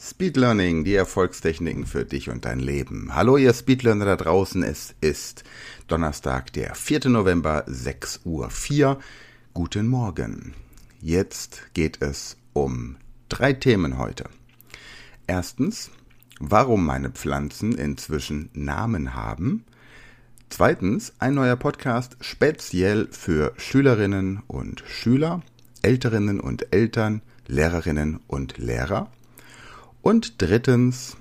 Speed Learning, die Erfolgstechniken für dich und dein Leben. Hallo ihr Speedlearner da draußen, es ist Donnerstag, der 4. November, 6.04 Uhr. Guten Morgen. Jetzt geht es um drei Themen heute. Erstens, warum meine Pflanzen inzwischen Namen haben. Zweitens, ein neuer Podcast speziell für Schülerinnen und Schüler, Älterinnen und Eltern, Lehrerinnen und Lehrer. Und drittens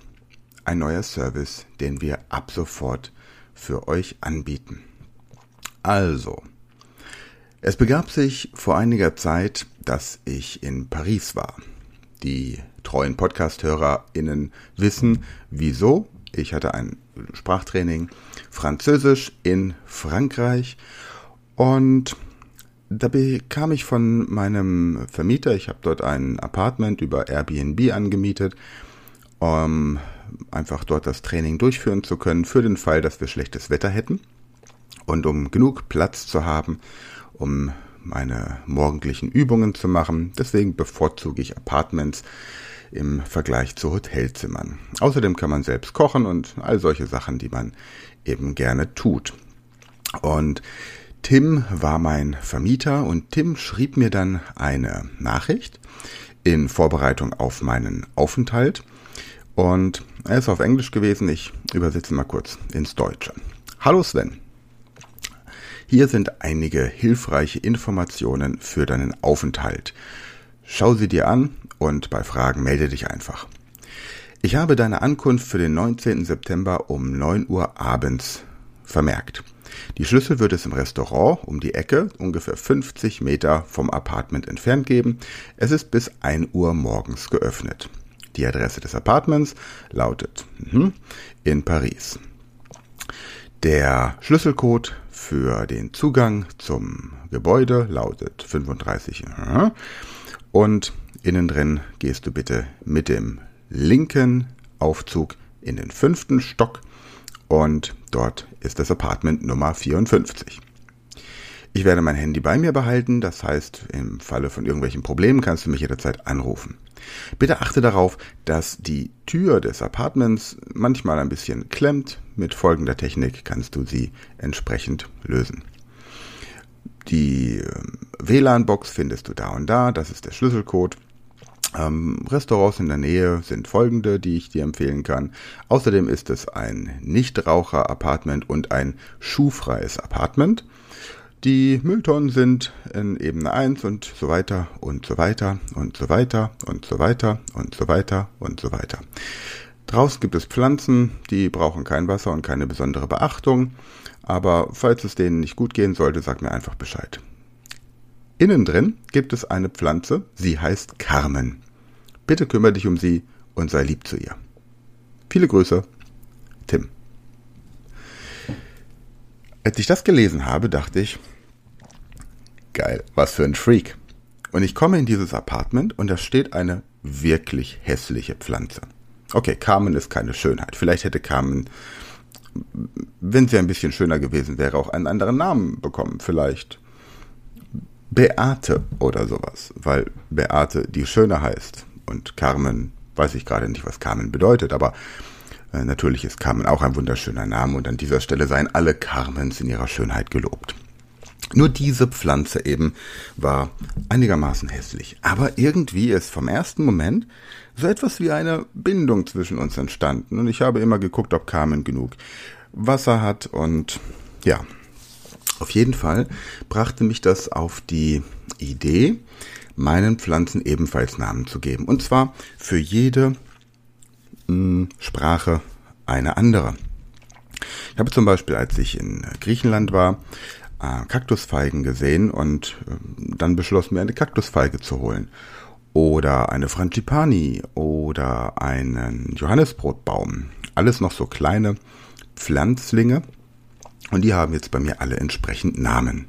ein neuer Service, den wir ab sofort für euch anbieten. Also, es begab sich vor einiger Zeit, dass ich in Paris war. Die treuen Podcast-HörerInnen wissen, wieso. Ich hatte ein Sprachtraining Französisch in Frankreich und da bekam ich von meinem Vermieter, ich habe dort ein Apartment über Airbnb angemietet, um einfach dort das Training durchführen zu können, für den Fall, dass wir schlechtes Wetter hätten und um genug Platz zu haben, um meine morgendlichen Übungen zu machen. Deswegen bevorzuge ich Apartments im Vergleich zu Hotelzimmern. Außerdem kann man selbst kochen und all solche Sachen, die man eben gerne tut. Und Tim war mein Vermieter und Tim schrieb mir dann eine Nachricht in Vorbereitung auf meinen Aufenthalt. Und er ist auf Englisch gewesen. Ich übersetze mal kurz ins Deutsche. Hallo Sven. Hier sind einige hilfreiche Informationen für deinen Aufenthalt. Schau sie dir an und bei Fragen melde dich einfach. Ich habe deine Ankunft für den 19. September um 9 Uhr abends vermerkt. Die Schlüssel wird es im Restaurant um die Ecke, ungefähr 50 Meter vom Apartment entfernt geben. Es ist bis 1 Uhr morgens geöffnet. Die Adresse des Apartments lautet mhm, in Paris. Der Schlüsselcode für den Zugang zum Gebäude lautet 35 mhm. und innen drin gehst du bitte mit dem linken Aufzug in den fünften Stock und dort ist das Apartment Nummer 54. Ich werde mein Handy bei mir behalten, das heißt, im Falle von irgendwelchen Problemen kannst du mich jederzeit anrufen. Bitte achte darauf, dass die Tür des Apartments manchmal ein bisschen klemmt. Mit folgender Technik kannst du sie entsprechend lösen. Die ähm, WLAN-Box findest du da und da, das ist der Schlüsselcode. Ähm, Restaurants in der Nähe sind folgende, die ich dir empfehlen kann. Außerdem ist es ein Nichtraucher-Apartment und ein schuhfreies Apartment. Die Mülltonnen sind in Ebene 1 und so weiter und so weiter und so weiter und so weiter und so weiter und so weiter. Draußen gibt es Pflanzen, die brauchen kein Wasser und keine besondere Beachtung. Aber falls es denen nicht gut gehen sollte, sag mir einfach Bescheid. Innen drin gibt es eine Pflanze, sie heißt Carmen. Bitte kümmere dich um sie und sei lieb zu ihr. Viele Grüße, Tim. Als ich das gelesen habe, dachte ich, geil, was für ein Freak. Und ich komme in dieses Apartment und da steht eine wirklich hässliche Pflanze. Okay, Carmen ist keine Schönheit. Vielleicht hätte Carmen, wenn sie ein bisschen schöner gewesen wäre, auch einen anderen Namen bekommen. Vielleicht Beate oder sowas, weil Beate die Schöne heißt und Carmen, weiß ich gerade nicht, was Carmen bedeutet, aber äh, natürlich ist Carmen auch ein wunderschöner Name und an dieser Stelle seien alle Carmens in ihrer Schönheit gelobt. Nur diese Pflanze eben war einigermaßen hässlich, aber irgendwie ist vom ersten Moment so etwas wie eine Bindung zwischen uns entstanden und ich habe immer geguckt, ob Carmen genug Wasser hat und ja, auf jeden Fall brachte mich das auf die Idee, meinen Pflanzen ebenfalls Namen zu geben. Und zwar für jede mh, hm, Sprache eine andere. Ich habe zum Beispiel, als ich in Griechenland war, äh, Kaktusfeigen gesehen und äh, dann beschlossen, mir eine Kaktusfeige zu holen. oder eine Frangipani oder einen Johannesbrotbaum. Alles noch so kleine Pflanzlinge und die haben jetzt bei mir alle entsprechend Namen.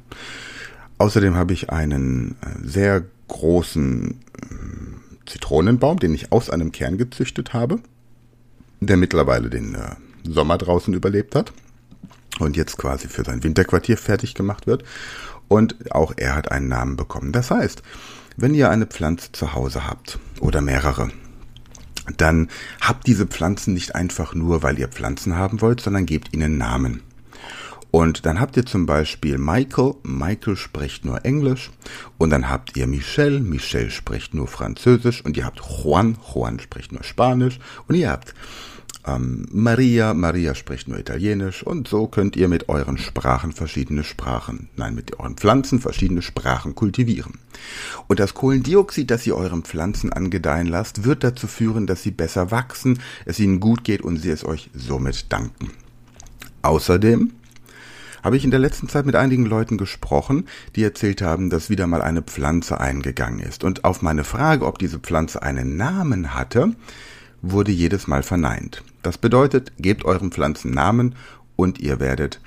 Außerdem habe ich einen äh, sehr großen äh, Zitronenbaum, den ich aus einem Kern gezüchtet habe, der mittlerweile den äh, Sommer draußen überlebt hat und jetzt quasi für sein Winterquartier fertig gemacht wird. Und auch er hat einen Namen bekommen. Das heißt, wenn ihr eine Pflanze zu Hause habt oder mehrere, dann habt diese Pflanzen nicht einfach nur, weil ihr Pflanzen haben wollt, sondern gebt ihnen Namen. Und dann habt ihr zum Beispiel Michael, Michael spricht nur Englisch. Und dann habt ihr Michelle, Michelle spricht nur Französisch. Und ihr habt Juan, Juan spricht nur Spanisch. Und ihr habt ähm, Maria, Maria spricht nur Italienisch. Und so könnt ihr mit euren Sprachen verschiedene Sprachen, nein, mit euren Pflanzen verschiedene Sprachen kultivieren. Und das Kohlendioxid, das ihr euren Pflanzen angedeihen lasst, wird dazu führen, dass sie besser wachsen, es ihnen gut geht und sie es euch somit danken. Außerdem habe ich in der letzten Zeit mit einigen Leuten gesprochen, die erzählt haben, dass wieder mal eine Pflanze eingegangen ist. Und auf meine Frage, ob diese Pflanze einen Namen hatte, wurde jedes Mal verneint. Das bedeutet, gebt euren Pflanzen Namen und ihr werdet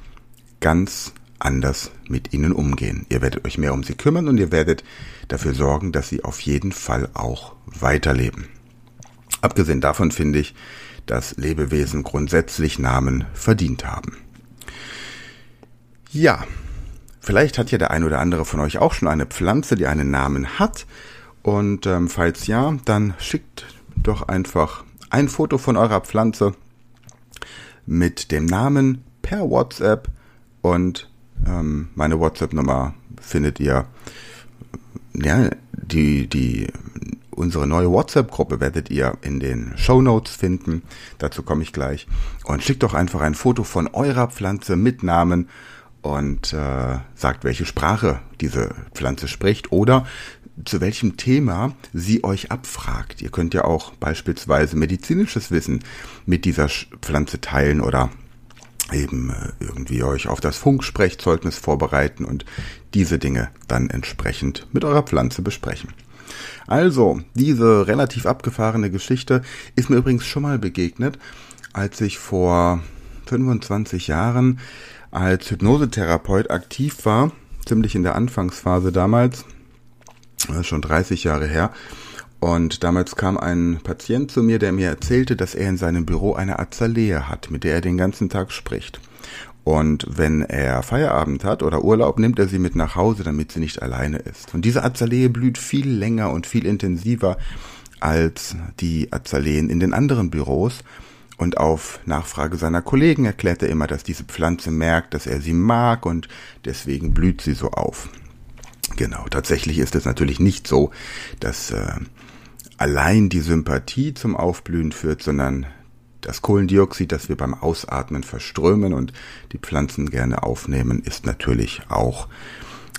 ganz anders mit ihnen umgehen. Ihr werdet euch mehr um sie kümmern und ihr werdet dafür sorgen, dass sie auf jeden Fall auch weiterleben. Abgesehen davon finde ich, dass Lebewesen grundsätzlich Namen verdient haben. Ja, vielleicht hat ja der ein oder andere von euch auch schon eine Pflanze, die einen Namen hat. Und ähm, falls ja, dann schickt doch einfach ein Foto von eurer Pflanze mit dem Namen per WhatsApp und ähm, meine WhatsApp-Nummer findet ihr. Ja, die, die, unsere neue WhatsApp-Gruppe werdet ihr in den Show Notes finden. Dazu komme ich gleich. Und schickt doch einfach ein Foto von eurer Pflanze mit Namen und äh, sagt, welche Sprache diese Pflanze spricht oder zu welchem Thema sie euch abfragt. Ihr könnt ja auch beispielsweise medizinisches Wissen mit dieser Pflanze teilen oder eben äh, irgendwie euch auf das Funksprechzeugnis vorbereiten und diese Dinge dann entsprechend mit eurer Pflanze besprechen. Also, diese relativ abgefahrene Geschichte ist mir übrigens schon mal begegnet, als ich vor 25 Jahren als Hypnosetherapeut aktiv war, ziemlich in der Anfangsphase damals, schon 30 Jahre her. Und damals kam ein Patient zu mir, der mir erzählte, dass er in seinem Büro eine Azalee hat, mit der er den ganzen Tag spricht. Und wenn er Feierabend hat oder Urlaub, nimmt er sie mit nach Hause, damit sie nicht alleine ist. Und diese Azalee blüht viel länger und viel intensiver als die Azaleen in den anderen Büros. Und auf Nachfrage seiner Kollegen erklärt er immer, dass diese Pflanze merkt, dass er sie mag und deswegen blüht sie so auf. Genau, tatsächlich ist es natürlich nicht so, dass äh, allein die Sympathie zum Aufblühen führt, sondern das Kohlendioxid, das wir beim Ausatmen verströmen und die Pflanzen gerne aufnehmen, ist natürlich auch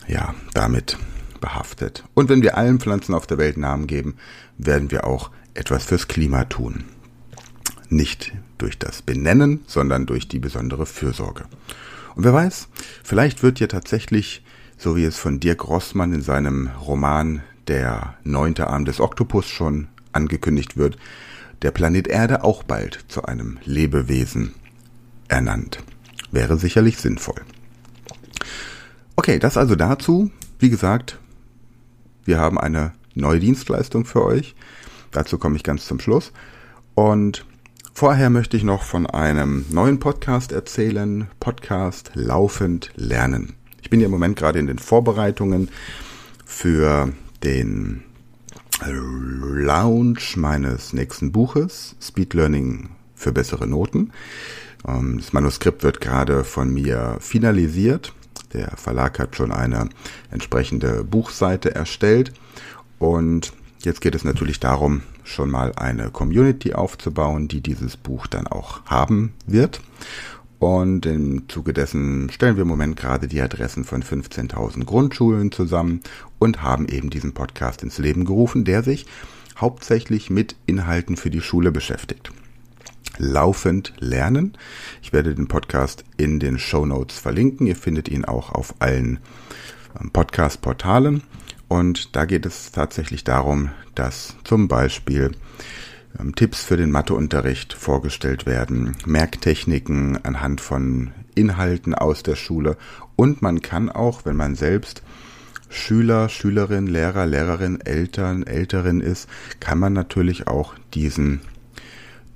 ja damit behaftet. Und wenn wir allen Pflanzen auf der Welt Namen geben, werden wir auch etwas fürs Klima tun nicht durch das Benennen, sondern durch die besondere Fürsorge. Und wer weiß, vielleicht wird ja tatsächlich, so wie es von Dirk Rossmann in seinem Roman Der neunte Arm des Oktopus schon angekündigt wird, der Planet Erde auch bald zu einem Lebewesen ernannt. Wäre sicherlich sinnvoll. Okay, das also dazu. Wie gesagt, wir haben eine neue Dienstleistung für euch. Dazu komme ich ganz zum Schluss. Und Vorher möchte ich noch von einem neuen Podcast erzählen. Podcast Laufend Lernen. Ich bin ja im Moment gerade in den Vorbereitungen für den Launch meines nächsten Buches, Speed Learning für bessere Noten. Ähm, das Manuskript wird gerade von mir finalisiert. Der Verlag hat schon eine entsprechende Buchseite erstellt und Jetzt geht es natürlich darum, schon mal eine Community aufzubauen, die dieses Buch dann auch haben wird. Und im Zuge dessen stellen wir im Moment gerade die Adressen von 15.000 Grundschulen zusammen und haben eben diesen Podcast ins Leben gerufen, der sich hauptsächlich mit Inhalten für die Schule beschäftigt. Laufend lernen. Ich werde den Podcast in den Show Notes verlinken. Ihr findet ihn auch auf allen ähm, Podcast-Portalen. Und da geht es tatsächlich darum, dass zum Beispiel ähm, Tipps für den Matheunterricht vorgestellt werden, Merktechniken anhand von Inhalten aus der Schule und man kann auch, wenn man selbst Schüler, Schülerin, Lehrer, Lehrerin, Eltern, Älterin ist, kann man natürlich auch diesen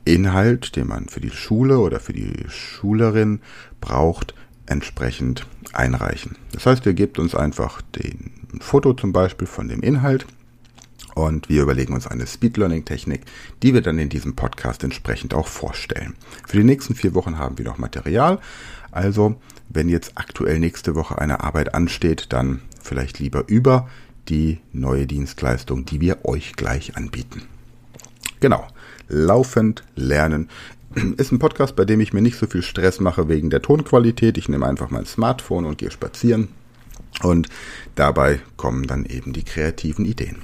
Inhalt, den man für die Schule oder für die Schülerin braucht, entsprechend einreichen. Das heißt, ihr gebt uns einfach den Foto zum Beispiel von dem Inhalt und wir überlegen uns eine Speed Learning Technik, die wir dann in diesem Podcast entsprechend auch vorstellen. Für die nächsten vier Wochen haben wir noch Material. Also, wenn jetzt aktuell nächste Woche eine Arbeit ansteht, dann vielleicht lieber über die neue Dienstleistung, die wir euch gleich anbieten. Genau. Laufend lernen ist ein Podcast, bei dem ich mir nicht so viel Stress mache wegen der Tonqualität. Ich nehme einfach mein Smartphone und gehe spazieren. Und dabei kommen dann eben die kreativen Ideen.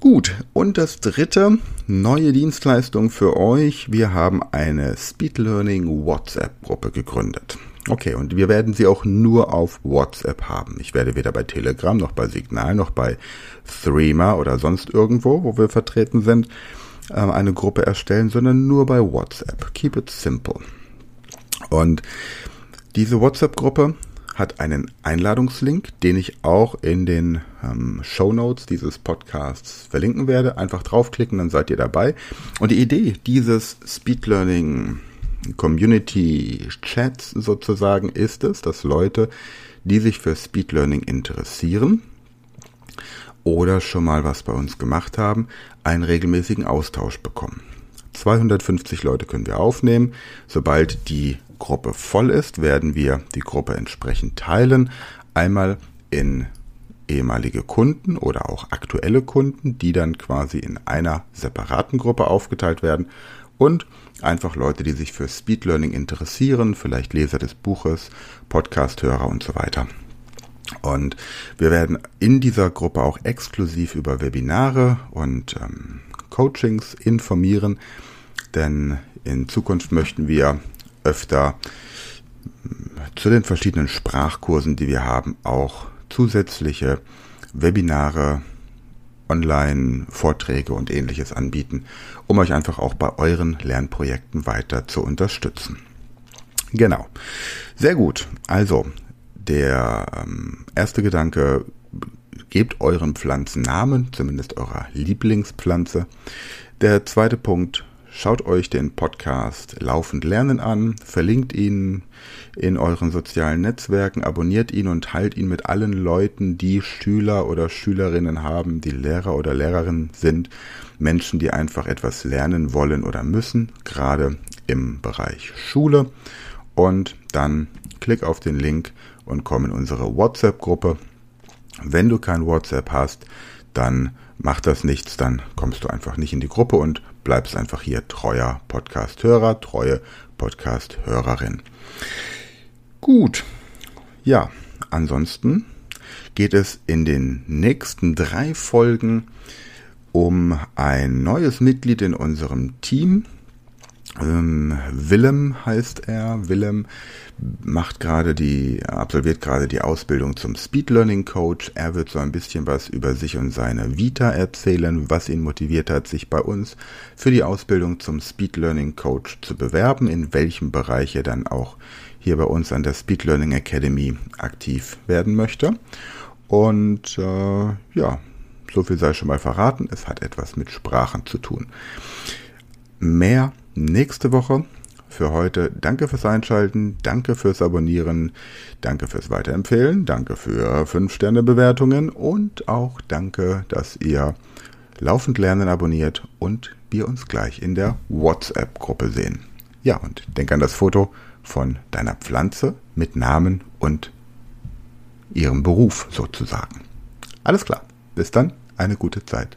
Gut, und das dritte, neue Dienstleistung für euch. Wir haben eine Speed Learning WhatsApp-Gruppe gegründet. Okay, und wir werden sie auch nur auf WhatsApp haben. Ich werde weder bei Telegram noch bei Signal noch bei Threema oder sonst irgendwo, wo wir vertreten sind, ähm, eine Gruppe erstellen, sondern nur bei WhatsApp. Keep it simple. Und diese WhatsApp-Gruppe hat einen Einladungslink, den ich auch in den ähm, Show Notes dieses Podcasts verlinken werde. Einfach draufklicken, dann seid ihr dabei. Und die Idee dieses Speed Learning Community Chats sozusagen ist es, dass Leute, die sich für Speed Learning interessieren oder schon mal was bei uns gemacht haben, einen regelmäßigen Austausch bekommen. 250 Leute können wir aufnehmen. Sobald die Gruppe voll ist, werden wir die Gruppe entsprechend teilen. Einmal in ehemalige Kunden oder auch aktuelle Kunden, die dann quasi in einer separaten Gruppe aufgeteilt werden und einfach Leute, die sich für Speed Learning interessieren, vielleicht Leser des Buches, Podcast-Hörer und so weiter. Und wir werden in dieser Gruppe auch exklusiv über Webinare und ähm, Coachings informieren, denn in Zukunft möchten wir öfter zu den verschiedenen Sprachkursen, die wir haben, auch zusätzliche Webinare, Online-Vorträge und ähnliches anbieten, um euch einfach auch bei euren Lernprojekten weiter zu unterstützen. Genau. Sehr gut. Also, der ähm, erste Gedanke, gebt euren Pflanzen Namen, zumindest eurer Lieblingspflanze. Der zweite Punkt, Schaut euch den Podcast Laufend Lernen an, verlinkt ihn in euren sozialen Netzwerken, abonniert ihn und teilt ihn mit allen Leuten, die Schüler oder Schülerinnen haben, die Lehrer oder Lehrerinnen sind, Menschen, die einfach etwas lernen wollen oder müssen, gerade im Bereich Schule. Und dann klick auf den Link und komm in unsere WhatsApp-Gruppe. Wenn du kein WhatsApp hast, dann macht das nichts, dann kommst du einfach nicht in die Gruppe und bleibst einfach hier treuer Podcast-Hörer, treue Podcast-Hörerin. Gut, ja, ansonsten geht es in den nächsten drei Folgen um ein neues Mitglied in unserem Team. Ähm, Willem heißt er. Willem macht gerade die, absolviert gerade die Ausbildung zum Speed Learning Coach. Er wird so ein bisschen was über sich und seine Vita erzählen, was ihn motiviert hat, sich bei uns für die Ausbildung zum Speed Learning Coach zu bewerben, in welchem Bereich er dann auch hier bei uns an der Speed Learning Academy aktiv werden möchte. Und äh, ja, so viel sei schon mal verraten. Es hat etwas mit Sprachen zu tun. Mehr nächste Woche. Für heute danke fürs Einschalten, danke fürs Abonnieren, danke fürs Weiterempfehlen, danke für 5-Sterne-Bewertungen und auch danke, dass ihr laufend lernen abonniert und wir uns gleich in der WhatsApp-Gruppe sehen. Ja, und denk an das Foto von deiner Pflanze mit Namen und ihrem Beruf sozusagen. Alles klar. Bis dann, eine gute Zeit.